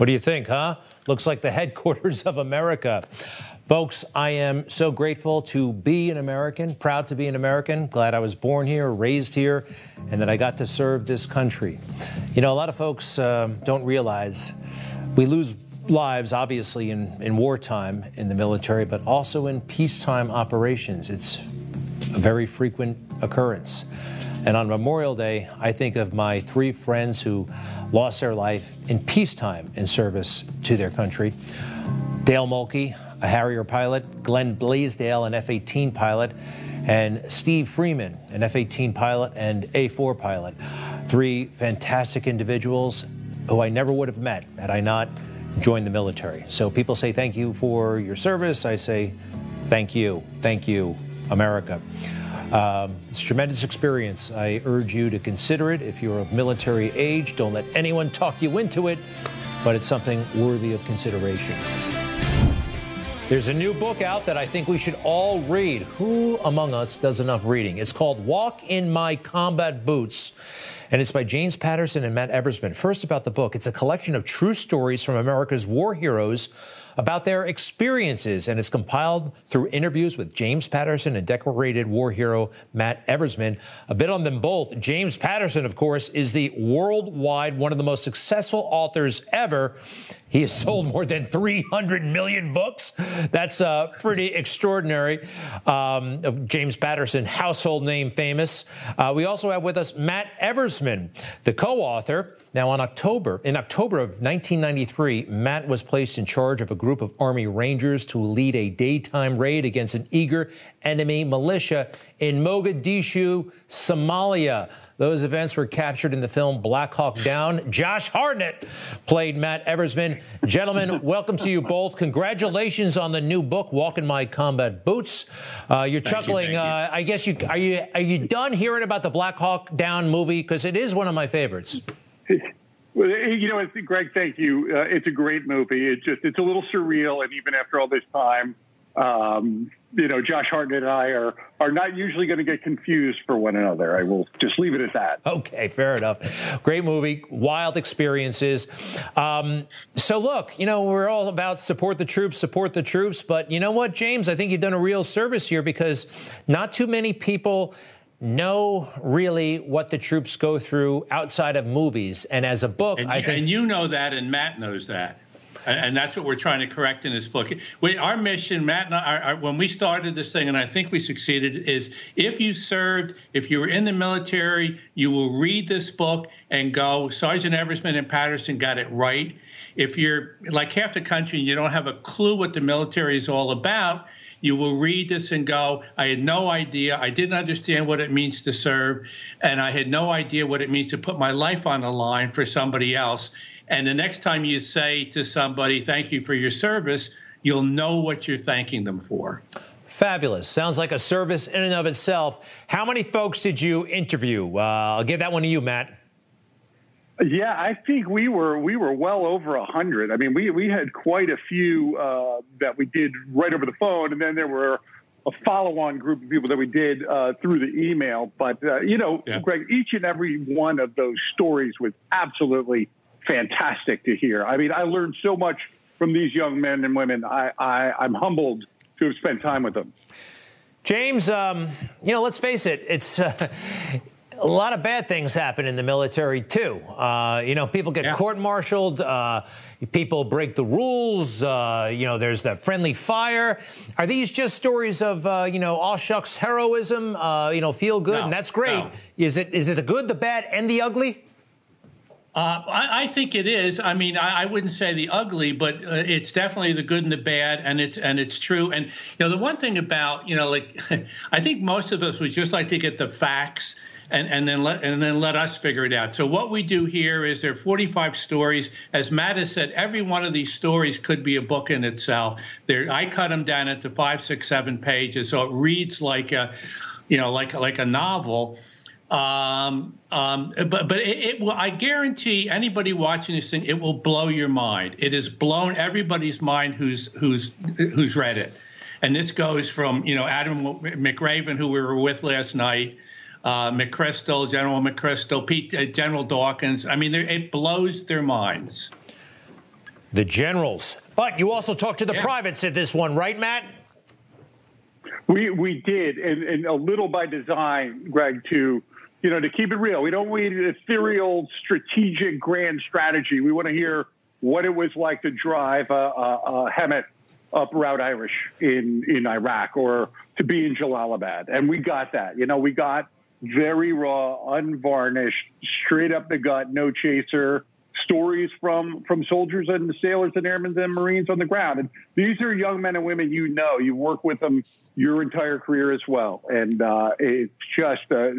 What do you think, huh? Looks like the headquarters of America. Folks, I am so grateful to be an American, proud to be an American, glad I was born here, raised here, and that I got to serve this country. You know, a lot of folks uh, don't realize we lose lives, obviously, in, in wartime in the military, but also in peacetime operations. It's a very frequent occurrence. And on Memorial Day, I think of my three friends who lost their life in peacetime in service to their country. Dale Mulkey, a Harrier pilot, Glenn Blaisdell, an F 18 pilot, and Steve Freeman, an F 18 pilot and A 4 pilot. Three fantastic individuals who I never would have met had I not joined the military. So people say thank you for your service. I say thank you, thank you, America. Um, it's a tremendous experience. I urge you to consider it if you're of military age. Don't let anyone talk you into it, but it's something worthy of consideration. There's a new book out that I think we should all read. Who among us does enough reading? It's called Walk in My Combat Boots. And it's by James Patterson and Matt Eversmann. First, about the book, it's a collection of true stories from America's war heroes about their experiences, and is compiled through interviews with James Patterson and decorated war hero Matt Eversmann. A bit on them both. James Patterson, of course, is the worldwide one of the most successful authors ever. He has sold more than 300 million books. That's uh, pretty extraordinary. Um, James Patterson, household name famous. Uh, we also have with us Matt Eversmann, the co author. Now, on October, in October of 1993, Matt was placed in charge of a group of Army Rangers to lead a daytime raid against an eager enemy militia in Mogadishu, Somalia. Those events were captured in the film Black Hawk Down. Josh Hartnett played Matt Eversmann. Gentlemen, welcome to you both. Congratulations on the new book, Walk in My Combat Boots. Uh, you're Thank chuckling. You, uh, I guess you are you are you done hearing about the Black Hawk Down movie because it is one of my favorites. Well, you know, Greg, thank you. Uh, it's a great movie. It's just it's a little surreal, and even after all this time, um, you know, Josh Hartnett and I are are not usually going to get confused for one another. I will just leave it at that. Okay, fair enough. Great movie, wild experiences. Um, so look, you know, we're all about support the troops, support the troops. But you know what, James? I think you've done a real service here because not too many people know really what the troops go through outside of movies. And as a book, and, I think. And you know that, and Matt knows that. And that's what we're trying to correct in this book. We, our mission, Matt and I, our, when we started this thing, and I think we succeeded, is if you served, if you were in the military, you will read this book and go, Sergeant Eversmann and Patterson got it right. If you're like half the country and you don't have a clue what the military is all about, you will read this and go, I had no idea. I didn't understand what it means to serve. And I had no idea what it means to put my life on the line for somebody else. And the next time you say to somebody, thank you for your service, you'll know what you're thanking them for. Fabulous. Sounds like a service in and of itself. How many folks did you interview? Uh, I'll give that one to you, Matt. Yeah, I think we were we were well over a hundred. I mean, we we had quite a few uh, that we did right over the phone, and then there were a follow-on group of people that we did uh, through the email. But uh, you know, yeah. Greg, each and every one of those stories was absolutely fantastic to hear. I mean, I learned so much from these young men and women. I, I I'm humbled to have spent time with them. James, um, you know, let's face it, it's uh, a lot of bad things happen in the military too. Uh, you know, people get yeah. court-martialed. Uh, people break the rules. Uh, you know, there's the friendly fire. Are these just stories of uh, you know all shucks heroism? Uh, you know, feel good no, and that's great. No. Is it is it the good, the bad, and the ugly? Uh, I, I, think it is. I mean, I, I wouldn't say the ugly, but uh, it's definitely the good and the bad, and it's and it's true. And you know, the one thing about you know, like I think most of us would just like to get the facts and, and then let and then let us figure it out. So what we do here is there are 45 stories. As Matt has said, every one of these stories could be a book in itself. There, I cut them down into five, six, seven pages, so it reads like a, you know, like like a novel. Um, um, but but it, it, will. I guarantee anybody watching this thing, it will blow your mind. It has blown everybody's mind who's who's who's read it. And this goes from you know Admiral McRaven, who we were with last night, uh, McChrystal, General McChrystal, Pete, uh, General Dawkins. I mean, it blows their minds. The generals, but you also talked to the yeah. privates at this one, right, Matt? We we did, and, and a little by design, Greg, to you know, to keep it real. We don't want ethereal, strategic, grand strategy. We want to hear what it was like to drive a, a, a HEMTT up Route Irish in, in Iraq or to be in Jalalabad. And we got that. You know, we got very raw, unvarnished, straight up the gut, no chaser stories from from soldiers and sailors and airmen and marines on the ground. And these are young men and women you know you work with them your entire career as well. And uh, it's just a,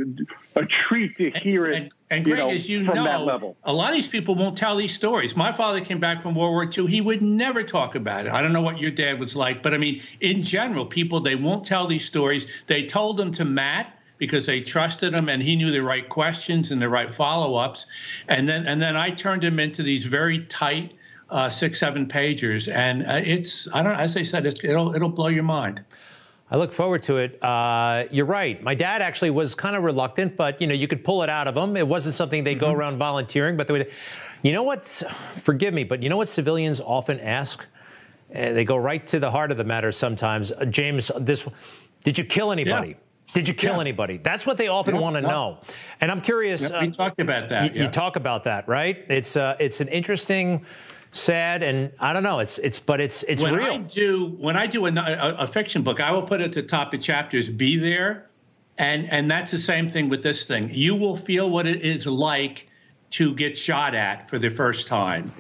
a, treat to hear it and, and Greg, know, as you from know, that level. a lot of these people won't tell these stories. My father came back from world war ii he would never talk about it. I don't know what your dad was like but i mean in general people they won't tell these stories. They told them to matt because they trusted him and he knew the right questions and the right follow-ups. And then and then I turned him into these very tight uh, six seven pagers, and uh, it's I don't as I said it'll it'll blow your mind. I look forward to it. Uh, you're right. My dad actually was kind of reluctant, but you know you could pull it out of him. It wasn't something they mm-hmm. go around volunteering, but they would. You know what's? Forgive me, but you know what civilians often ask? Uh, they go right to the heart of the matter sometimes. Uh, James, this did you kill anybody? Yeah. Did you kill yeah. anybody? That's what they often yeah, want to know. And I'm curious. we uh, talked about that. You, you, talk about that, right? It's uh, it's an interesting, sad, and I don't know. It's it's but it's it's when real. I do when I do a, a, a fiction book, I will put at the top of chapters, "Be there," and and that's the same thing with this thing. You will feel what it is like to get shot at for the first time.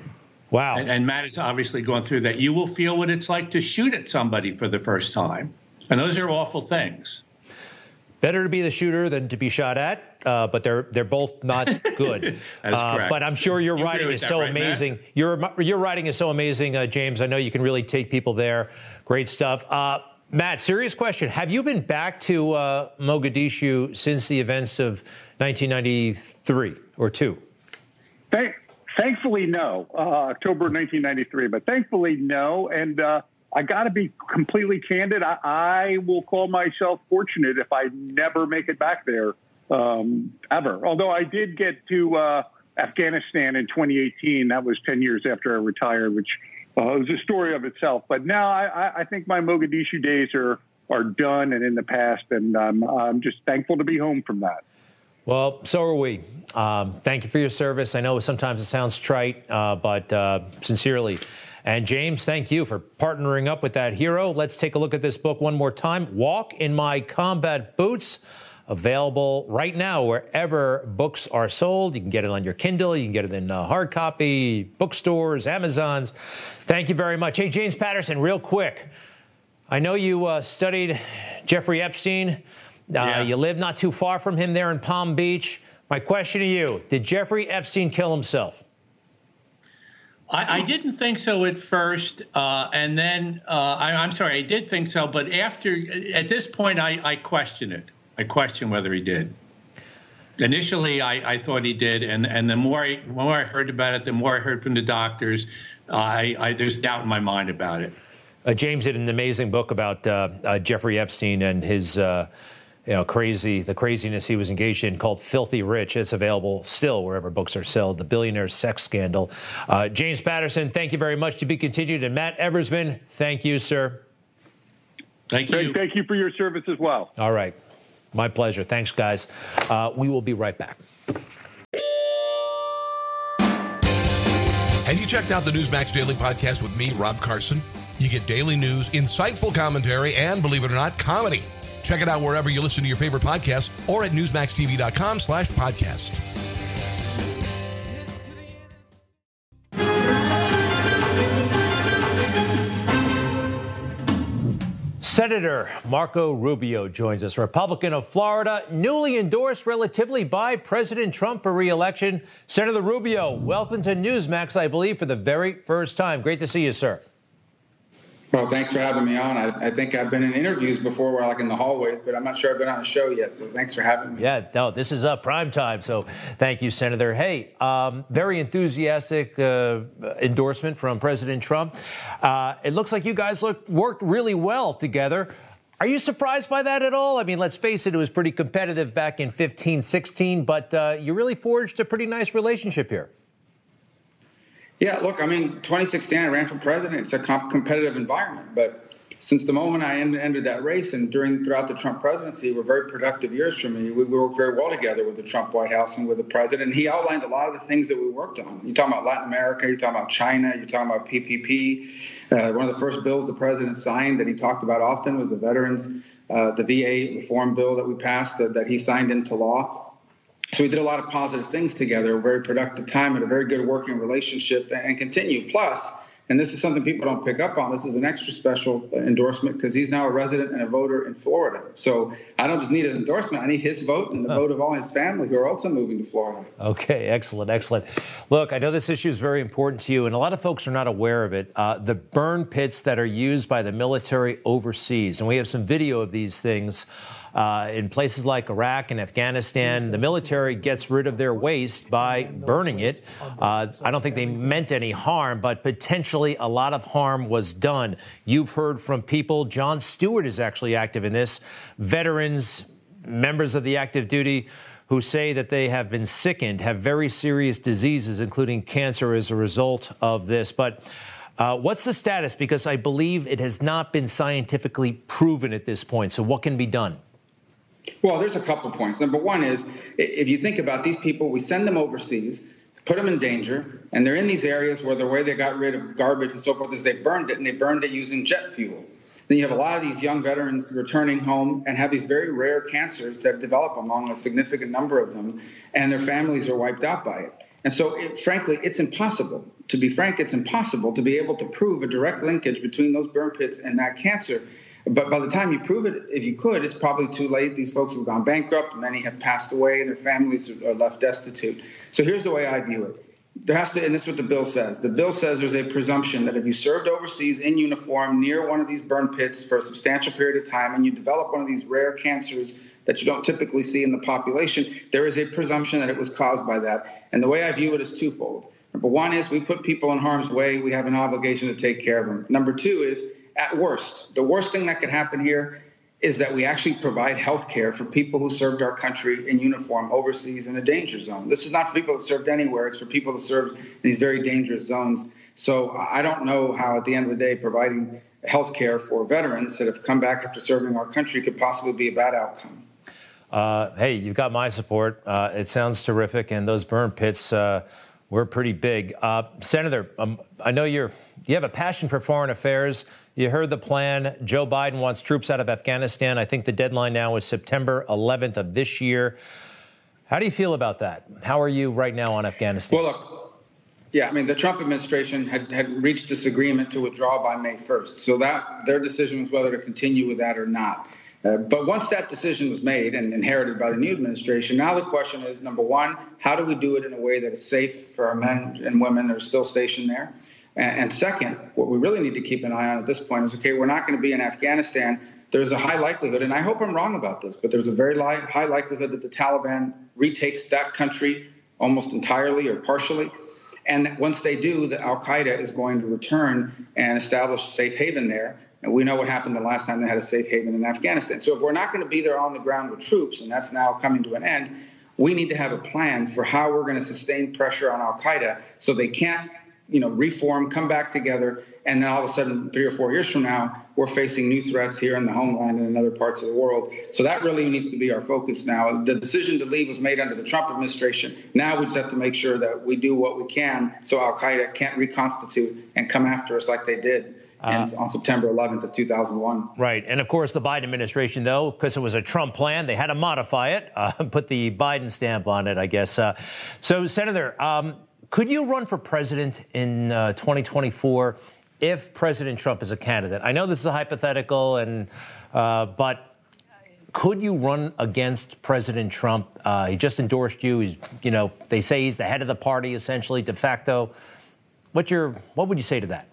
Wow. And, and Matt is obviously going through that. You will feel what it's like to shoot at somebody for the first time, and those are awful things. Better to be the shooter than to be shot at, uh, but they're they're both not good. uh, but I'm sure your you writing is so right, amazing. Matt? Your your writing is so amazing, uh, James. I know you can really take people there. Great stuff. Uh, Matt, serious question: Have you been back to uh, Mogadishu since the events of 1993 or two? Thank, thankfully, no. Uh, October 1993, but thankfully, no. And I got to be completely candid. I, I, will call myself fortunate if I never make it back there um, ever. Although I did get to uh, Afghanistan in 2018. That was 10 years after I retired, which uh, was a story of itself. But now I, I think my Mogadishu days are are done and in the past, and I'm just thankful to be home from that. Well, so are we. Um, thank you for your service. I know sometimes it sounds trite, uh, but uh, sincerely. And James, thank you for partnering up with that hero. Let's take a look at this book one more time Walk in My Combat Boots. Available right now wherever books are sold. You can get it on your Kindle, you can get it in uh, hard copy, bookstores, Amazons. Thank you very much. Hey, James Patterson, real quick. I know you uh, studied Jeffrey Epstein. Uh, yeah. You live not too far from him there in Palm Beach. My question to you Did Jeffrey Epstein kill himself? I, I, didn't think so at first, uh, and then uh, I, am sorry, I did think so, but after at this point, I, I question it. I question whether he did. Initially, I, I, thought he did, and, and the more I, more I heard about it, the more I heard from the doctors. I, there's doubt in my mind about it. Uh, James did an amazing book about uh, uh, Jeffrey Epstein and his uh, you know, crazy, the craziness he was engaged in called Filthy Rich. It's available still wherever books are sold. The Billionaire Sex Scandal. Uh, James Patterson, thank you very much. To be continued. And Matt Eversmann, thank you, sir. Thank you. Thank you for your service as well. All right. My pleasure. Thanks, guys. Uh, we will be right back. Have you checked out the Newsmax Daily Podcast with me, Rob Carson? You get daily news, insightful commentary, and believe it or not, comedy. Check it out wherever you listen to your favorite podcast or at newsmaxtv.com slash podcast. Senator Marco Rubio joins us, Republican of Florida, newly endorsed relatively by President Trump for reelection. Senator Rubio, welcome to Newsmax, I believe, for the very first time. Great to see you, sir. Well, thanks for having me on. I, I, think I've been in interviews before, where like in the hallways, but I'm not sure I've been on a show yet. So thanks for having me. Yeah, no, this is a prime time. So thank you, Senator. Hey, um, very enthusiastic uh, endorsement from President Trump. Uh, it looks like you guys look worked really well together. Are you surprised by that at all? I mean, let's face it, it was pretty competitive back in 15, 16, but uh, you really forged a pretty nice relationship here. Yeah, look, I mean, 2016, I ran for president. It's a comp- competitive environment, but since the moment I entered that race and during throughout the Trump presidency were very productive years for me. We, we, worked very well together with the Trump White House and with the president. And he outlined a lot of the things that we worked on. You're talking about Latin America, you're talking about China, you're talking about PPP. Uh, one of the first bills the president signed that he talked about often was the veterans, uh, the VA reform bill that we passed that, that he signed into law. So we did a lot of positive things together, a very productive time, and a very good working relationship, and continue. Plus, and this is something people don't pick up on. This is an extra special endorsement because he's now a resident and a voter in Florida. So I don't just need an endorsement; I need his vote and the vote of all his family who are also moving to Florida. Okay, excellent, excellent. Look, I know this issue is very important to you, and a lot of folks are not aware of it. Uh, the burn pits that are used by the military overseas, and we have some video of these things. Uh, in places like Iraq and Afghanistan, the military gets rid of their waste by burning it. Uh, I don't think they meant any harm, but potentially a lot of harm was done. You've heard from people. Jon Stewart is actually active in this. Veterans, members of the active duty who say that they have been sickened, have very serious diseases, including cancer, as a result of this. But uh, what's the status? Because I believe it has not been scientifically proven at this point. So, what can be done? Well, there's a couple points. Number one is if you think about these people, we send them overseas, put them in danger, and they're in these areas where the way they got rid of garbage and so forth is they burned it, and they burned it using jet fuel. Then you have a lot of these young veterans returning home and have these very rare cancers that develop among a significant number of them, and their families are wiped out by it. And so, it, frankly, it's impossible. To be frank, it's impossible to be able to prove a direct linkage between those burn pits and that cancer. But by the time you prove it, if you could, it's probably too late. These folks have gone bankrupt. Many have passed away, and their families are left destitute. So here's the way I view it. There has to, and this is what the bill says. The bill says there's a presumption that if you served overseas in uniform near one of these burn pits for a substantial period of time and you develop one of these rare cancers that you don't typically see in the population, there is a presumption that it was caused by that. And the way I view it is twofold. Number one is we put people in harm's way, we have an obligation to take care of them. Number two is at worst, the worst thing that could happen here is that we actually provide health care for people who served our country in uniform overseas in a danger zone. This is not for people that served anywhere, it's for people that served in these very dangerous zones. So I don't know how, at the end of the day, providing health care for veterans that have come back after serving our country could possibly be a bad outcome. Uh, hey, you've got my support. Uh, it sounds terrific, and those burn pits uh, were pretty big. Uh, Senator, um, I know you're you have a passion for foreign affairs. You heard the plan. Joe Biden wants troops out of Afghanistan. I think the deadline now is September 11th of this year. How do you feel about that? How are you right now on Afghanistan? Well, look, yeah, I mean, the Trump administration had, had reached this agreement to withdraw by May 1st. So that their decision was whether to continue with that or not. Uh, but once that decision was made and inherited by the new administration, now the question is number one, how do we do it in a way that is safe for our men and women that are still stationed there? And second, what we really need to keep an eye on at this point is okay, we're not going to be in Afghanistan. There's a high likelihood, and I hope I'm wrong about this, but there's a very high likelihood that the Taliban retakes that country almost entirely or partially. And once they do, the Al Qaeda is going to return and establish a safe haven there. And we know what happened the last time they had a safe haven in Afghanistan. So if we're not going to be there on the ground with troops, and that's now coming to an end, we need to have a plan for how we're going to sustain pressure on Al Qaeda so they can't you know, reform, come back together, and then all of a sudden, three or four years from now, we're facing new threats here in the homeland and in other parts of the world. So that really needs to be our focus now. The decision to leave was made under the Trump administration. Now we just have to make sure that we do what we can so Al Qaeda can't reconstitute and come after us like they did. Uh, on September 11th of 2001. Right, and of course the Biden administration, though, because it was a Trump plan, they had to modify it, uh, put the Biden stamp on it, I guess. Uh, so, Senator, um, could you run for president in uh, 2024 if President Trump is a candidate, I know this is a hypothetical, and uh, but could you run against President Trump? Uh, he just endorsed you. He's, you know, they say he's the head of the party, essentially de facto. What's your, what would you say to that?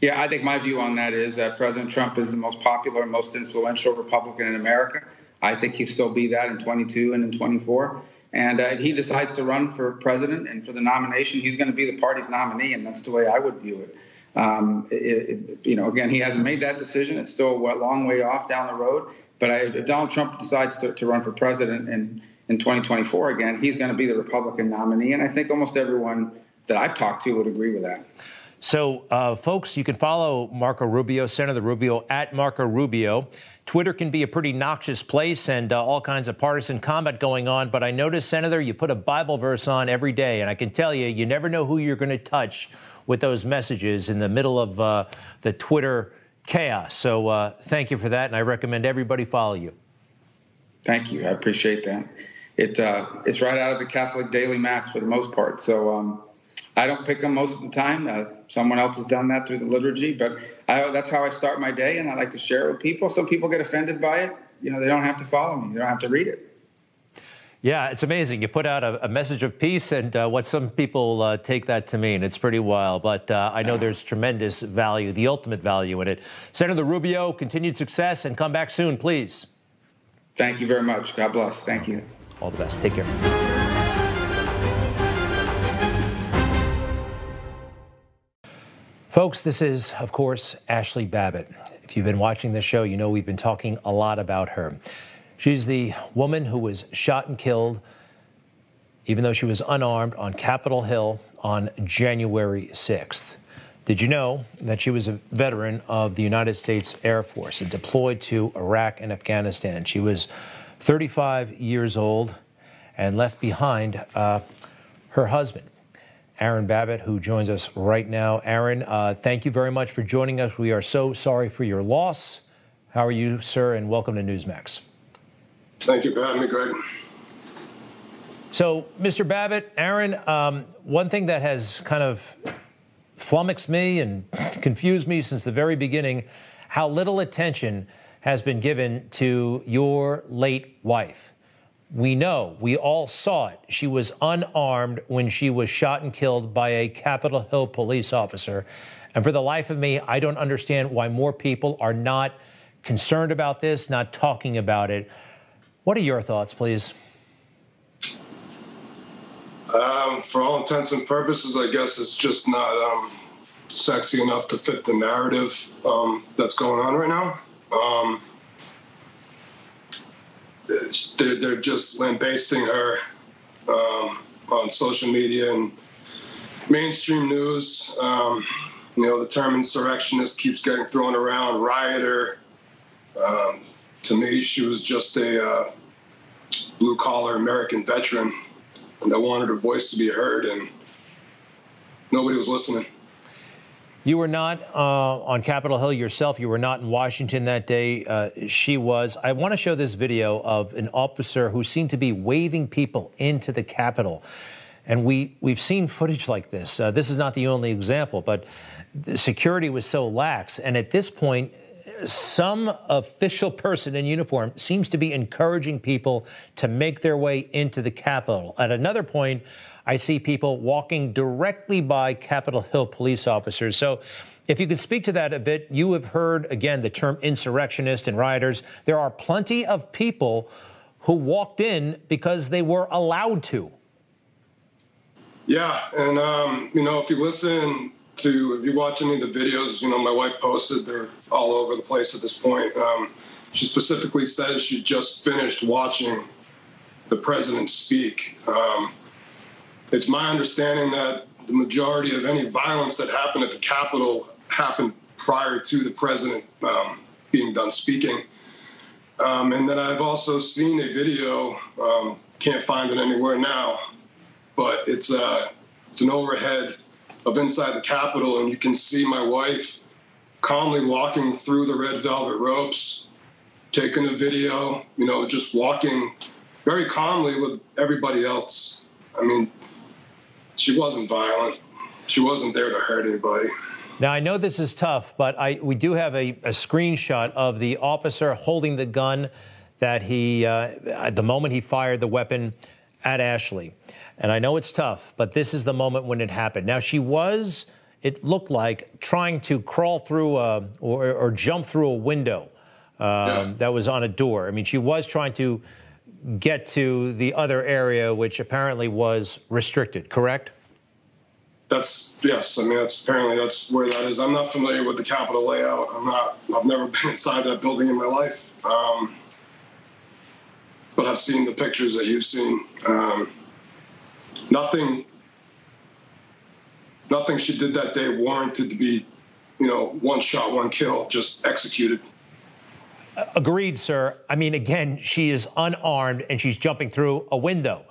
Yeah, I think my view on that is that President Trump is the most popular and most influential Republican in America. I think he'll still be that in 22 and in 24. And uh, he decides to run for president and for the nomination, he's going to be the party's nominee, and that's the way I would view it. Um, it, it, you know, again, he hasn't made that decision. It's still a long way off down the road. But I, if Donald Trump decides to, to run for president in, in 2024 again, he's going to be the Republican nominee. And I think almost everyone that I've talked to would agree with that. So, uh, folks, you can follow Marco Rubio, Senator Rubio, at Marco Rubio. Twitter can be a pretty noxious place and uh, all kinds of partisan combat going on. But I noticed, Senator, you put a Bible verse on every day. And I can tell you, you never know who you're going to touch with those messages in the middle of uh, the Twitter chaos. So uh, thank you for that. And I recommend everybody follow you. Thank you. I appreciate that. It, uh, it's right out of the Catholic daily mass for the most part. So um, I don't pick them most of the time. Uh, someone else has done that through the liturgy, but I, that's how I start my day, and I like to share it with people. Some people get offended by it. You know, they don't have to follow me. They don't have to read it. Yeah, it's amazing. You put out a, a message of peace, and uh, what some people uh, take that to mean. It's pretty wild, but uh, I know there's tremendous value, the ultimate value in it. Senator Rubio, continued success, and come back soon, please. Thank you very much. God bless. Thank you. All the best. Take care. Folks, this is, of course, Ashli Babbitt. If you've been watching this show, you know we've been talking a lot about her. She's the woman who was shot and killed, even though she was unarmed, on Capitol Hill on January 6th. Did you know that she was a veteran of the United States Air Force and deployed to Iraq and Afghanistan? She was 35 years old and left behind uh, her husband. Aaron Babbitt, who joins us right now. Aaron, uh, thank you very much for joining us. We are so sorry for your loss. How are you, sir? And welcome to Newsmax. Thank you for having me, Greg. So, Mr. Babbitt, Aaron, um, one thing that has kind of flummoxed me and confused me since the very beginning how little attention has been given to your late wife. We know, we all saw it. She was unarmed when she was shot and killed by a Capitol Hill police officer. And for the life of me, I don't understand why more people are not concerned about this, not talking about it. What are your thoughts, please? Um, for all intents and purposes, I guess it's just not um, sexy enough to fit the narrative um, that's going on right now. They're, they're just lambasting her um, on social media and mainstream news. Um, you know, the term insurrectionist keeps getting thrown around, rioter. Um, to me, she was just a uh, blue collar American veteran that wanted her voice to be heard, and nobody was listening. You were not uh, on Capitol Hill yourself. You were not in Washington that day. Uh, she was. I want to show this video of an officer who seemed to be waving people into the Capitol. And we, we've seen footage like this. Uh, this is not the only example, but security was so lax. And at this point, some official person in uniform seems to be encouraging people to make their way into the Capitol. At another point, I see people walking directly by Capitol Hill police officers. So, if you could speak to that a bit, you have heard again the term insurrectionist and rioters. There are plenty of people who walked in because they were allowed to. Yeah, and um, you know, if you listen to, if you watch any of the videos, you know, my wife posted, they're all over the place at this point. Um, she specifically said she just finished watching the president speak. Um, it's my understanding that the majority of any violence that happened at the Capitol happened prior to the president um, being done speaking. Um, and then I've also seen a video, um, can't find it anywhere now, but it's, uh, it's an overhead of inside the Capitol, and you can see my wife calmly walking through the red velvet ropes, taking a video, you know, just walking very calmly with everybody else. I mean, she wasn't violent. She wasn't there to hurt anybody. Now, I know this is tough, but I, we do have a, a screenshot of the officer holding the gun that he, uh, at the moment he fired the weapon at Ashli. And I know it's tough, but this is the moment when it happened. Now, she was, it looked like, trying to crawl through a, or, or jump through a window um, yeah. that was on a door. I mean, she was trying to get to the other area, which apparently was restricted, correct? That's yes. I mean, that's apparently that's where that is. I'm not familiar with the Capitol layout. I'm not. I've never been inside that building in my life. Um, but I've seen the pictures that you've seen. Um, nothing, nothing she did that day warranted to be, you know, one shot, one kill, just executed. Agreed, sir. I mean, again, she is unarmed and she's jumping through a window.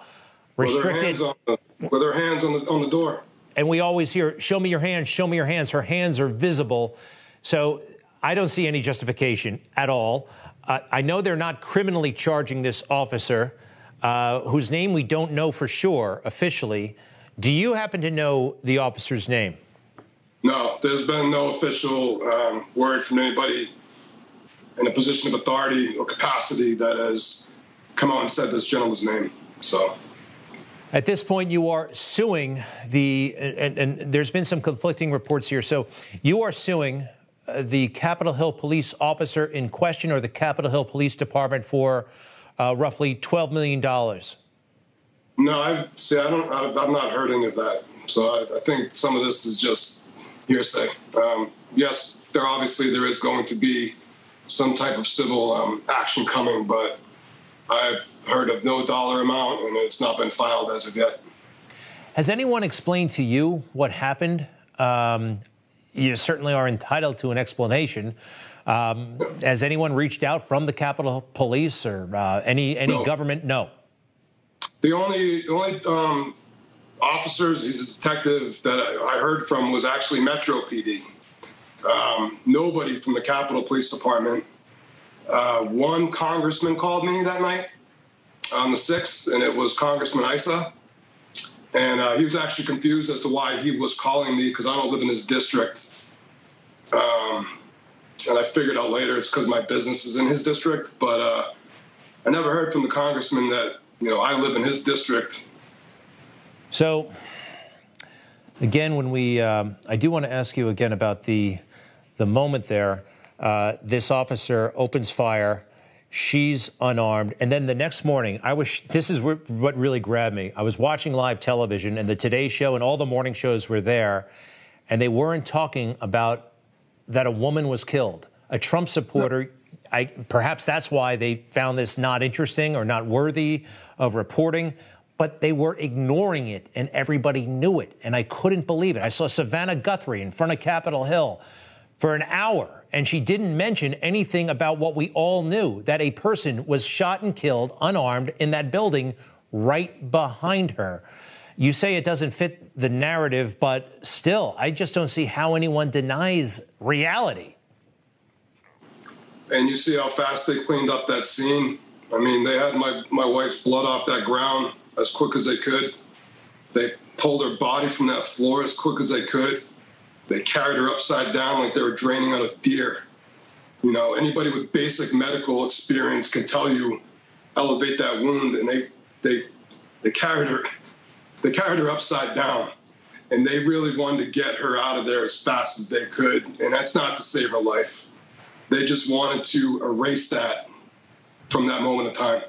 Restricted. With her hands on the, with her hands on the, on the door. And we always hear, show me your hands, show me your hands. Her hands are visible. So I don't see any justification at all. Uh, I know they're not criminally charging this officer, uh, whose name we don't know for sure officially. Do you happen to know the officer's name? No, there's been no official um, word from anybody in a position of authority or capacity that has come out and said this gentleman's name. So. At this point, you are suing the, and, and, there's been some conflicting reports here. So you are suing uh, the Capitol Hill police officer in question or the Capitol Hill Police Department for uh, roughly $12 million. No, I see. I don't. I, have not heard any of that. So I, I, think some of this is just hearsay. Um, yes, there obviously there is going to be some type of civil um, action coming, but I've heard of no dollar amount, and it's not been filed as of yet. Has anyone explained to you what happened? Um, you certainly are entitled to an explanation. Um, has anyone reached out from the Capitol Police or uh, any any no. government? No. The only only um, officers, he's a detective that I, I heard from was actually Metro PD. Um, nobody from the Capitol Police Department. Uh, one congressman called me that night on the 6th, and it was Congressman Issa. And uh, he was actually confused as to why he was calling me because I don't live in his district. Um, and I figured out later it's because my business is in his district. But uh, I never heard from the congressman that, you know, I live in his district. So, again, when we, um, I do want to ask you again about the the moment there, uh, this officer opens fire. She's unarmed. And then the next morning, I was, this is what really grabbed me. I was watching live television, and the Today Show and all the morning shows were there, and they weren't talking about that a woman was killed. A Trump supporter, I, perhaps that's why they found this not interesting or not worthy of reporting but they were ignoring it and everybody knew it. And I couldn't believe it. I saw Savannah Guthrie in front of Capitol Hill for an hour, and she didn't mention anything about what we all knew that a person was shot and killed unarmed in that building right behind her. You say it doesn't fit the narrative, but still, I just don't see how anyone denies reality. And you see how fast they cleaned up that scene. I mean, they had my, my wife's blood off that ground as quick as they could. They pulled her body from that floor as quick as they could. They carried her upside down like they were draining out a deer. You know, anybody with basic medical experience can tell you elevate that wound, and they they they carried her they carried her upside down, and they really wanted to get her out of there as fast as they could. And that's not to save her life. They just wanted to erase that from that moment of time.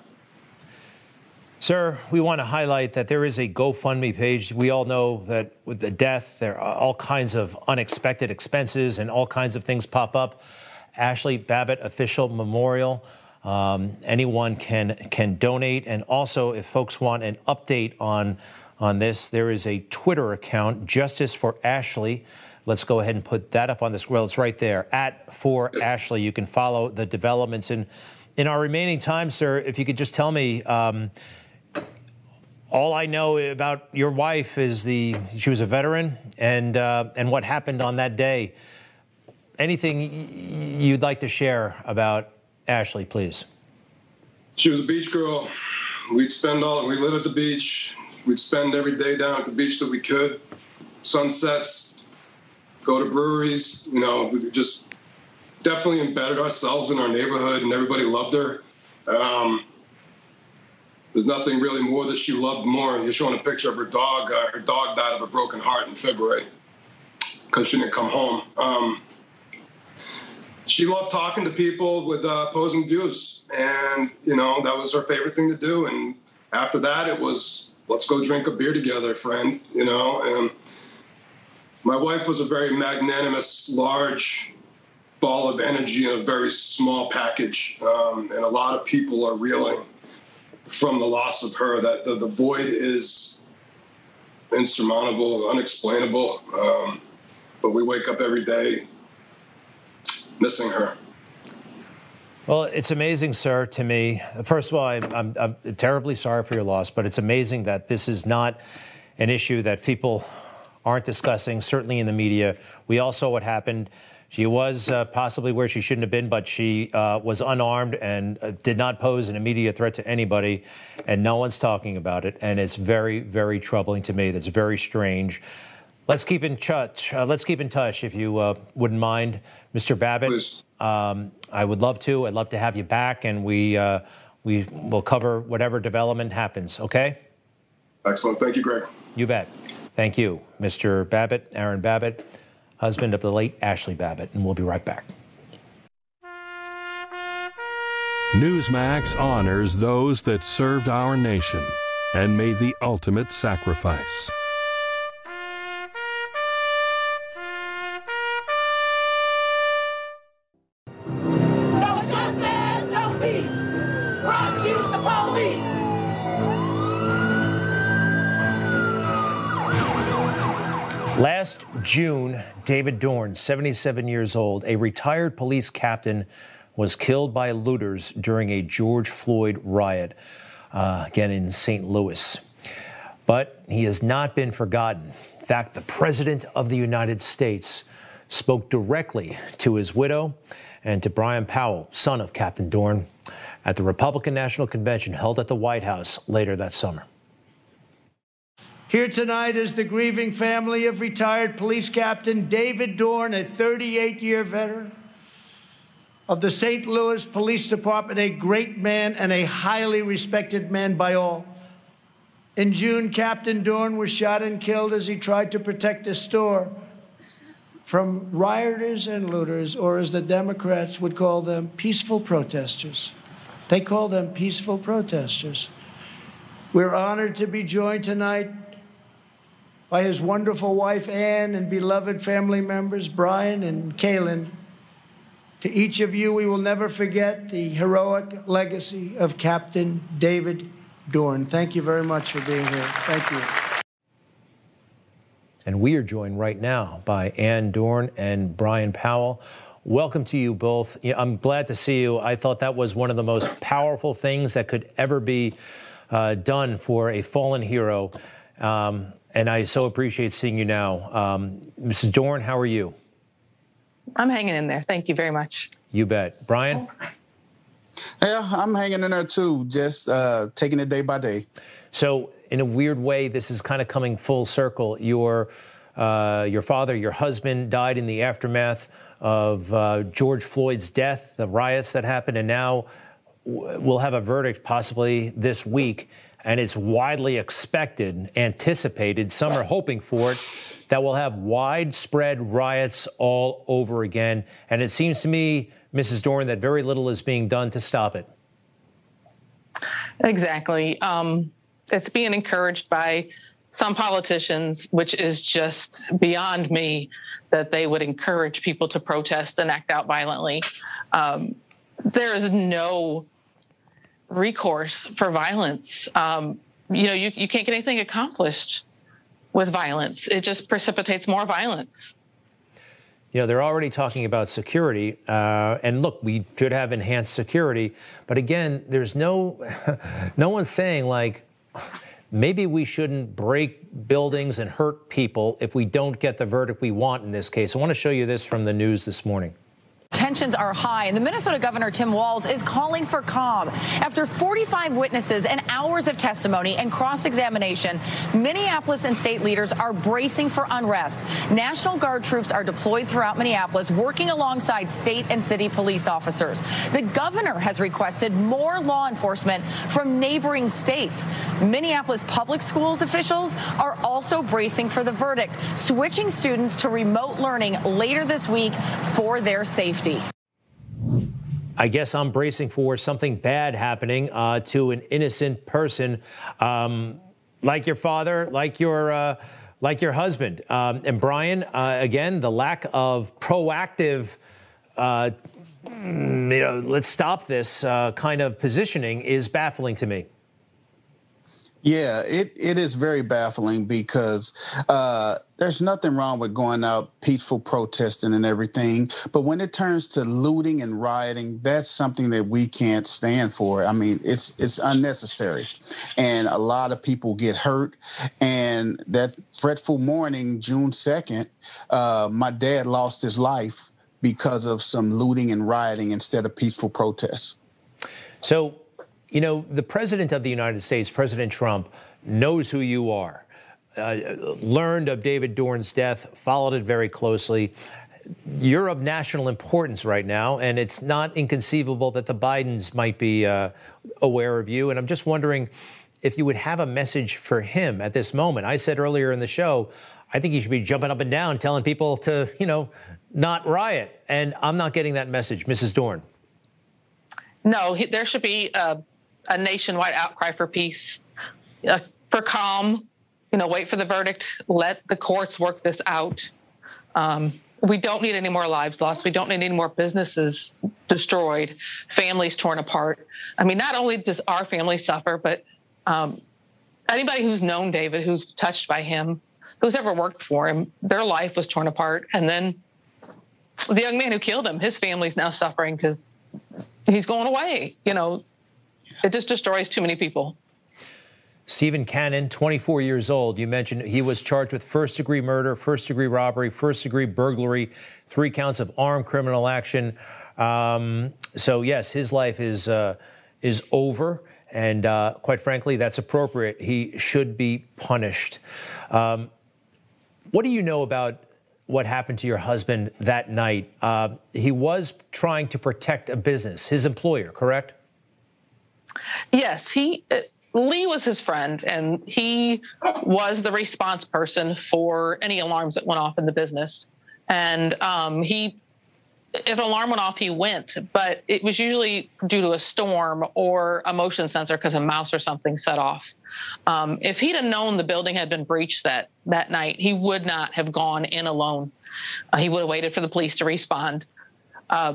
Sir, we want to highlight that there is a GoFundMe page. We all know that with the death, there are all kinds of unexpected expenses and all kinds of things pop up. Ashli Babbitt Official Memorial. Um, anyone can can donate, and also if folks want an update on on this, there is a Twitter account, Justice for Ashli. Let's go ahead and put that up on the screen. It's right there at for Ashli. You can follow the developments in in our remaining time, sir. If you could just tell me. Um, all I know about your wife is the she was a veteran and uh, and what happened on that day. Anything you'd like to share about Ashli, please? She was a beach girl. We'd spend all we live at the beach. We'd spend every day down at the beach that we could. Sunsets, go to breweries. You know, we just definitely embedded ourselves in our neighborhood, and everybody loved her. Um, there's nothing really more that she loved more. You're showing a picture of her dog. Uh, her dog died of a broken heart in February because she didn't come home. Um, she loved talking to people with uh, opposing views, and you know that was her favorite thing to do. And after that, it was let's go drink a beer together, friend. You know, and my wife was a very magnanimous, large ball of energy in a very small package, um, and a lot of people are reeling from the loss of her. That the, the void is insurmountable, unexplainable. Um, but we wake up every day missing her. Well, it's amazing, sir, to me. First of all, I'm, I'm, I'm, terribly sorry for your loss, but it's amazing that this is not an issue that people aren't discussing, certainly in the media. We all saw what happened. She was uh, possibly where she shouldn't have been, but she uh, was unarmed and uh, did not pose an immediate threat to anybody, and no one's talking about it. And it's very, very troubling to me. That's very strange. Let's keep in touch. Uh, let's keep in touch, if you uh, wouldn't mind, Mr. Babbitt. Um, I would love to. I'd love to have you back, and we uh, we will cover whatever development happens. Okay. Excellent. Thank you, Greg. You bet. Thank you, Mr. Babbitt, Aaron Babbitt, husband of the late Ashli Babbitt, and we'll be right back. Newsmax honors those that served our nation and made the ultimate sacrifice. June, David Dorn, 77 years old, a retired police captain, was killed by looters during a George Floyd riot, uh, again in St. Louis. But he has not been forgotten. In fact, the President of the United States spoke directly to his widow and to Brian Powell, son of Captain Dorn, at the Republican National Convention held at the White House later that summer. Here tonight is the grieving family of retired police captain David Dorn, a 38 year veteran of the St. Louis Police Department, a great man and a highly respected man by all. In June, Captain Dorn was shot and killed as he tried to protect a store from rioters and looters, or as the Democrats would call them, peaceful protesters. They call them peaceful protesters. We're honored to be joined tonight by his wonderful wife, Ann, and beloved family members, Brian and Kaylin. To each of you, we will never forget the heroic legacy of Captain David Dorn. Thank you very much for being here. Thank you. And we are joined right now by Ann Dorn and Brian Powell. Welcome to you both. I'm glad to see you. I thought that was one of the most powerful things that could ever be uh, done for a fallen hero. Um, and I so appreciate seeing you now. Um, Mrs. Dorn, how are you? I'm hanging in there. Thank you very much. You bet. Brian? Yeah, I'm hanging in there too, just uh, taking it day by day. So, in a weird way, this is kind of coming full circle. Your, uh, your father, your husband, died in the aftermath of uh, George Floyd's death, the riots that happened, and now we'll have a verdict possibly this week and it's widely expected, anticipated, some are hoping for it, that we'll have widespread riots all over again. And it seems to me, Mrs. Dorn, that very little is being done to stop it. Exactly. Um, it's being encouraged by some politicians, which is just beyond me that they would encourage people to protest and act out violently. Um, there is no recourse for violence. Um, you know, you, you can't get anything accomplished with violence. It just precipitates more violence. You know, they're already talking about security. Uh, and look, we should have enhanced security. But again, there's no, no one's saying like, maybe we shouldn't break buildings and hurt people if we don't get the verdict we want in this case. I want to show you this from the news this morning. Tensions are high, and the Minnesota Governor Tim Walz is calling for calm. After 45 witnesses and hours of testimony and cross examination, Minneapolis and state leaders are bracing for unrest. National Guard troops are deployed throughout Minneapolis, working alongside state and city police officers. The governor has requested more law enforcement from neighboring states. Minneapolis public schools officials are also bracing for the verdict, switching students to remote learning later this week for their safety safety. I guess I'm bracing for something bad happening uh, to an innocent person, um, like your father, like your. Uh, like your husband. Um, and Brian, uh, again, the lack of proactive, uh, you know, let's stop this uh, kind of positioning is baffling to me. Yeah, it, it is very baffling because uh, there's nothing wrong with going out peaceful protesting and everything, but when it turns to looting and rioting, that's something that we can't stand for. I mean, it's it's unnecessary, and a lot of people get hurt. And that fretful morning, June second, uh, my dad lost his life because of some looting and rioting instead of peaceful protests. So you know, the president of the United States, President Trump, knows who you are, uh, learned of David Dorn's death, followed it very closely. You're of national importance right now, and it's not inconceivable that the Bidens might be uh, aware of you. And I'm just wondering if you would have a message for him at this moment. I said earlier in the show, I think he should be jumping up and down telling people to, you know, not riot. And I'm not getting that message, Mrs. Dorn. No, there should be a a nationwide outcry for peace, uh, for calm. You know, wait for the verdict. Let the courts work this out. Um, we don't need any more lives lost. We don't need any more businesses destroyed, families torn apart. I mean, not only does our family suffer, but um, anybody who's known David, who's touched by him, who's ever worked for him, their life was torn apart. And then the young man who killed him, his family's now suffering because he's going away. You know, it just destroys too many people. Stephan Cannon, 24 years old. You mentioned he was charged with first degree murder, first degree robbery, first degree burglary, three counts of armed criminal action. Um, so yes, his life is uh, is over, and uh, quite frankly, that's appropriate. He should be punished. Um, what do you know about what happened to your husband that night? Uh, he was trying to protect a business, his employer, correct? Yes, he. Uh, Lee was his friend, and he was the response person for any alarms that went off in the business. And um, he, if an alarm went off, he went, but it was usually due to a storm or a motion sensor because a mouse or something set off. Um, if he'd have known the building had been breached that that night, he would not have gone in alone. Uh, he would have waited for the police to respond. Uh,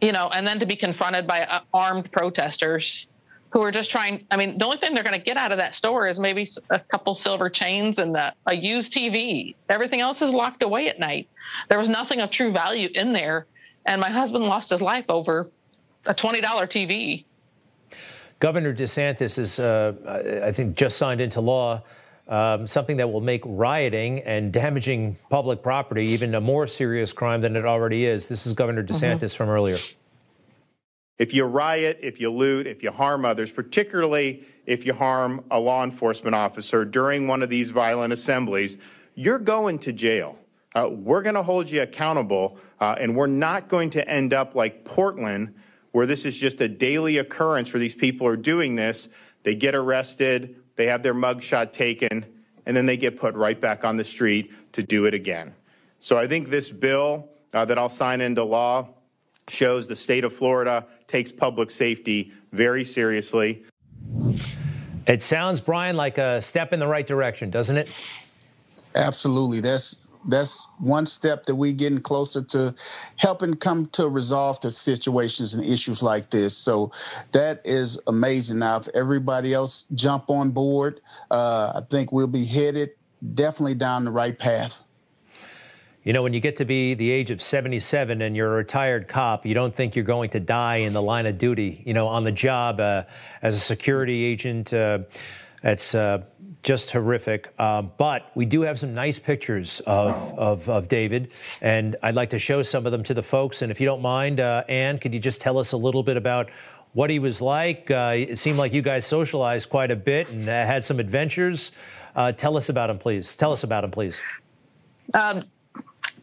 you know, and then to be confronted by uh, armed protesters who are just trying. I mean, the only thing they're going to get out of that store is maybe a couple silver chains and a, a used TV. Everything else is locked away at night. There was nothing of true value in there, and my husband lost his life over a twenty dollar TV. Governor DeSantis is, uh, I think, just signed into law um, something that will make rioting and damaging public property even a more serious crime than it already is. This is Governor mm-hmm. DeSantis mm-hmm. from earlier. If you riot, if you loot, if you harm others, particularly if you harm a law enforcement officer during one of these violent assemblies, you're going to jail. Uh, we're going to hold you accountable, uh, and we're not going to end up like Portland, where this is just a daily occurrence where these people are doing this. They get arrested, they have their mugshot taken, and then they get put right back on the street to do it again. So I think this bill uh, that I'll sign into law shows the state of Florida takes public safety very seriously. It sounds, Brian, like a step in the right direction, doesn't it? Absolutely. That's that's one step that we're getting closer to helping come to resolve the situations and issues like this. So that is amazing. Now, if everybody else jump on board, uh, I think we'll be headed definitely down the right path. You know, when you get to be the age of 77 and you're a retired cop, you don't think you're going to die in the line of duty, you know, on the job uh, as a security agent. Uh, It's uh, just horrific. Uh, but we do have some nice pictures of, of, of, David, and I'd like to show some of them to the folks. And if you don't mind, uh, Ann, could you just tell us a little bit about what he was like? Uh, it seemed like you guys socialized quite a bit and uh, had some adventures. Uh, tell us about him, please. Tell us about him, please. Um,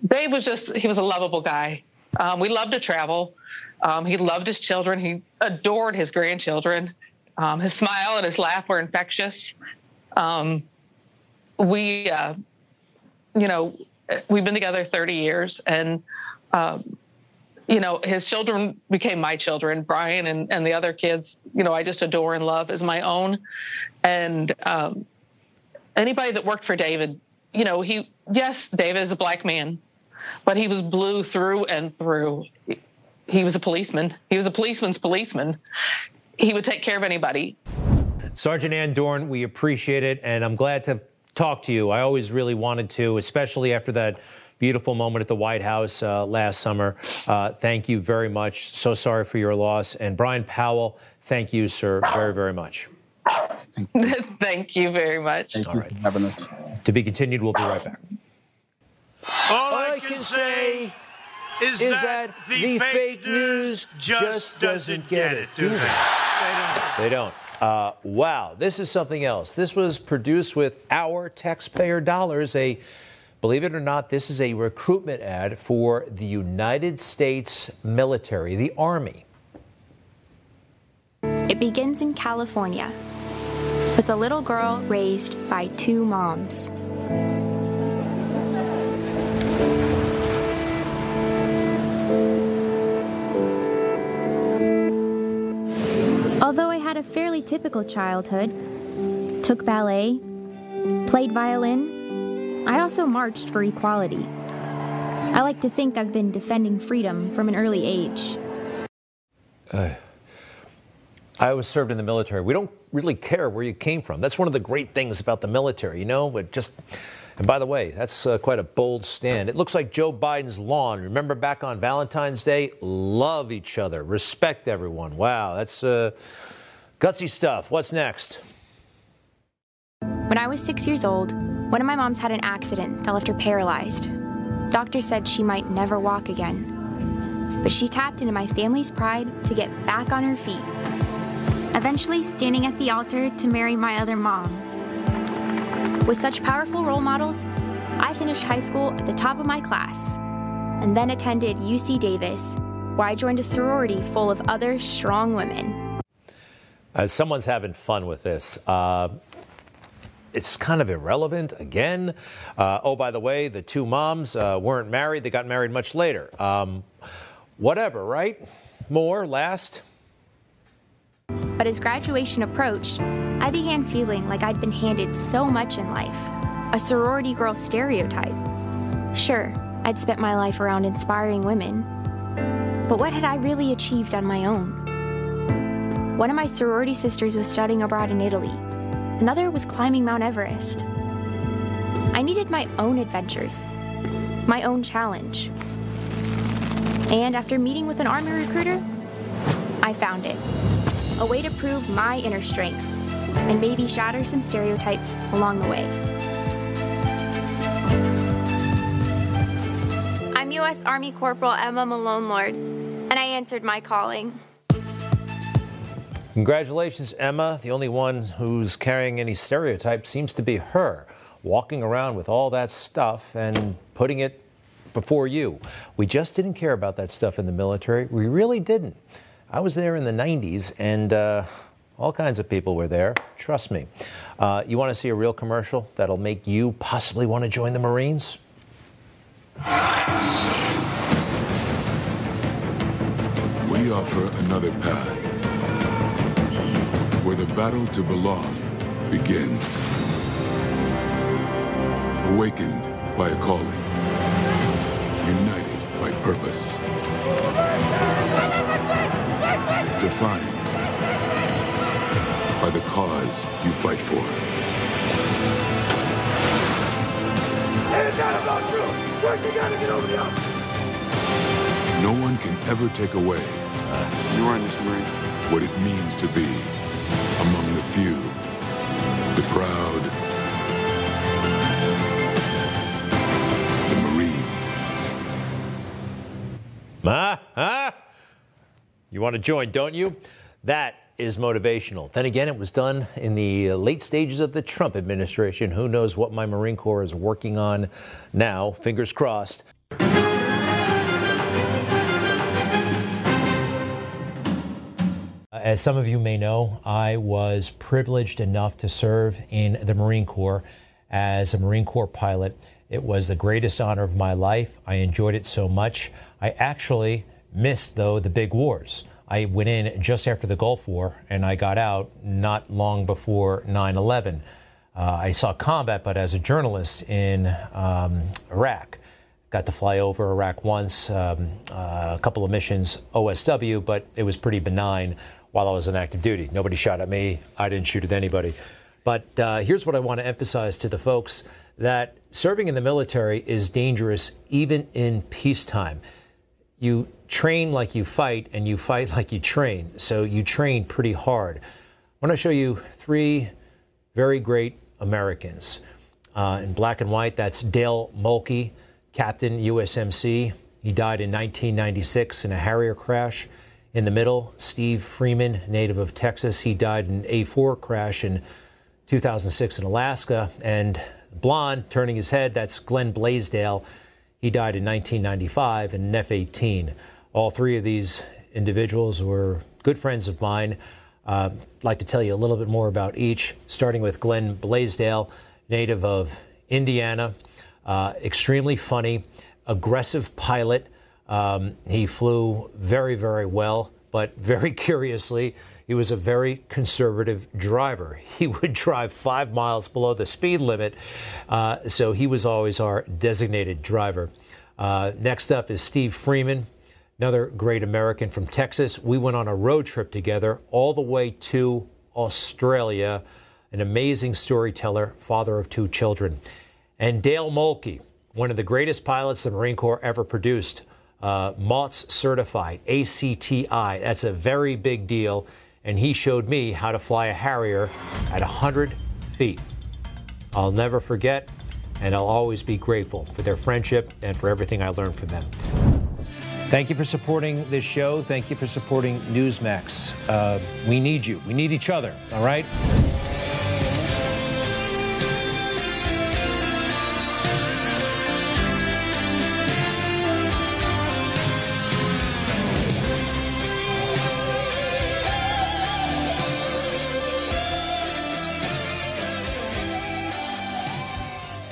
Dave was just, he was a lovable guy. Um, we loved to travel. Um, he loved his children. He adored his grandchildren. Um, his smile and his laugh were infectious. Um, we, uh, you know, we've been together 30 years, and um, you know, his children became my children, Brian and, and the other kids, you know, I just adore and love as my own. And um, anybody that worked for David, you know, he, yes, David is a black man, but he was blue through and through. He was a policeman. He was a policeman's policeman. He would take care of anybody. Sergeant Ann Dorn, we appreciate it, and I'm glad to talk to you. I always really wanted to, especially after that beautiful moment at the White House uh, last summer. Uh, thank you very much. So sorry for your loss. And Brian Powell, thank you, sir, very, very much. Thank you, thank you very much. Thank All you for having us. To be continued, we'll be right back. All I can say is, is that, that, the fake news just doesn't get it, do they? They don't. They don't. Uh, wow, this is something else. This was produced with our taxpayer dollars. A believe it or not, this is a recruitment ad for the United States military, the Army. It begins in California with a little girl raised by two moms. Although I had a fairly typical childhood, took ballet, played violin, I also marched for equality. I like to think I've been defending freedom from an early age. Uh, I was served in the military. We don't really care where you came from. That's one of the great things about the military, you know? But just and by the way, that's uh, quite a bold stand. It looks like Joe Biden's lawn. Remember back on Valentine's Day? Love each other, respect everyone. Wow, that's uh, gutsy stuff. What's next? When I was six years old, one of my moms had an accident that left her paralyzed. Doctors said she might never walk again. But she tapped into my family's pride to get back on her feet, eventually standing at the altar to marry my other mom with such powerful role models, I finished high school at the top of my class and then attended UC Davis, where I joined a sorority full of other strong women. As someone's having fun with this, uh, it's kind of irrelevant again. Uh, oh, by the way, the two moms uh, weren't married, they got married much later. Um, whatever, right? More, last. But as graduation approached, I began feeling like I'd been handed so much in life a sorority girl stereotype. Sure, I'd spent my life around inspiring women, but what had I really achieved on my own? One of my sorority sisters was studying abroad in Italy, another was climbing Mount Everest. I needed my own adventures, my own challenge. And after meeting with an Army recruiter, I found it a way to prove my inner strength and maybe shatter some stereotypes along the way. I'm U.S. Army Corporal Emma Malonelord, and I answered my calling. Congratulations, Emma. The only one who's carrying any stereotypes seems to be her, walking around with all that stuff and putting it before you. We just didn't care about that stuff in the military. We really didn't. I was there in the 90s, and uh, all kinds of people were there. Trust me. Uh, you want to see a real commercial that'll make you possibly want to join the Marines? We offer another path where the battle to belong begins. Awakened by a calling, united by purpose, defined by the cause you fight for. No one can ever take away you are in this Marine. what it means to be among the few the proud, the Marines. Ah, ah. You want to join, don't you? That is motivational. Then again, it was done in the late stages of the Trump administration. Who knows what my Marine Corps is working on now? Fingers crossed. As some of you may know, I was privileged enough to serve in the Marine Corps as a Marine Corps pilot. It was the greatest honor of my life. I enjoyed it so much. I actually missed, though, the big wars. I went in just after the Gulf War and I got out not long before 9 11. Uh, I saw combat, but as a journalist in um, Iraq. Got to fly over Iraq once, um, uh, a couple of missions OSW, but it was pretty benign while I was on active duty. Nobody shot at me. I didn't shoot at anybody. But uh, here's what I want to emphasize to the folks that serving in the military is dangerous even in peacetime. You train like you fight, and you fight like you train. So you train pretty hard. I want to show you three very great Americans. Uh, in black and white, that's Dale Mulkey, Captain USMC. He died in 1996 in a Harrier crash. In the middle, Steve Freeman, native of Texas. He died in an A4 crash in 2006 in Alaska. And blonde, turning his head, that's Glenn Blaisdell. He died in 1995 in an F 18. All three of these individuals were good friends of mine. Uh, I'd like to tell you a little bit more about each, starting with Glenn Blaisdell, native of Indiana, uh, extremely funny, aggressive pilot. Um, he flew very, very well, but very curiously, he was a very conservative driver. He would drive five miles below the speed limit, uh, so he was always our designated driver. Uh, next up is Steve Freeman, another great American from Texas. We went on a road trip together all the way to Australia. An amazing storyteller, father of two children. And Dale Mulkey, one of the greatest pilots the Marine Corps ever produced, uh, MAWTS certified, ACTI. That's a very big deal. And he showed me how to fly a Harrier at 100 feet. I'll never forget, and I'll always be grateful for their friendship and for everything I learned from them. Thank you for supporting this show. Thank you for supporting Newsmax. Uh, we need you. We need each other, all right?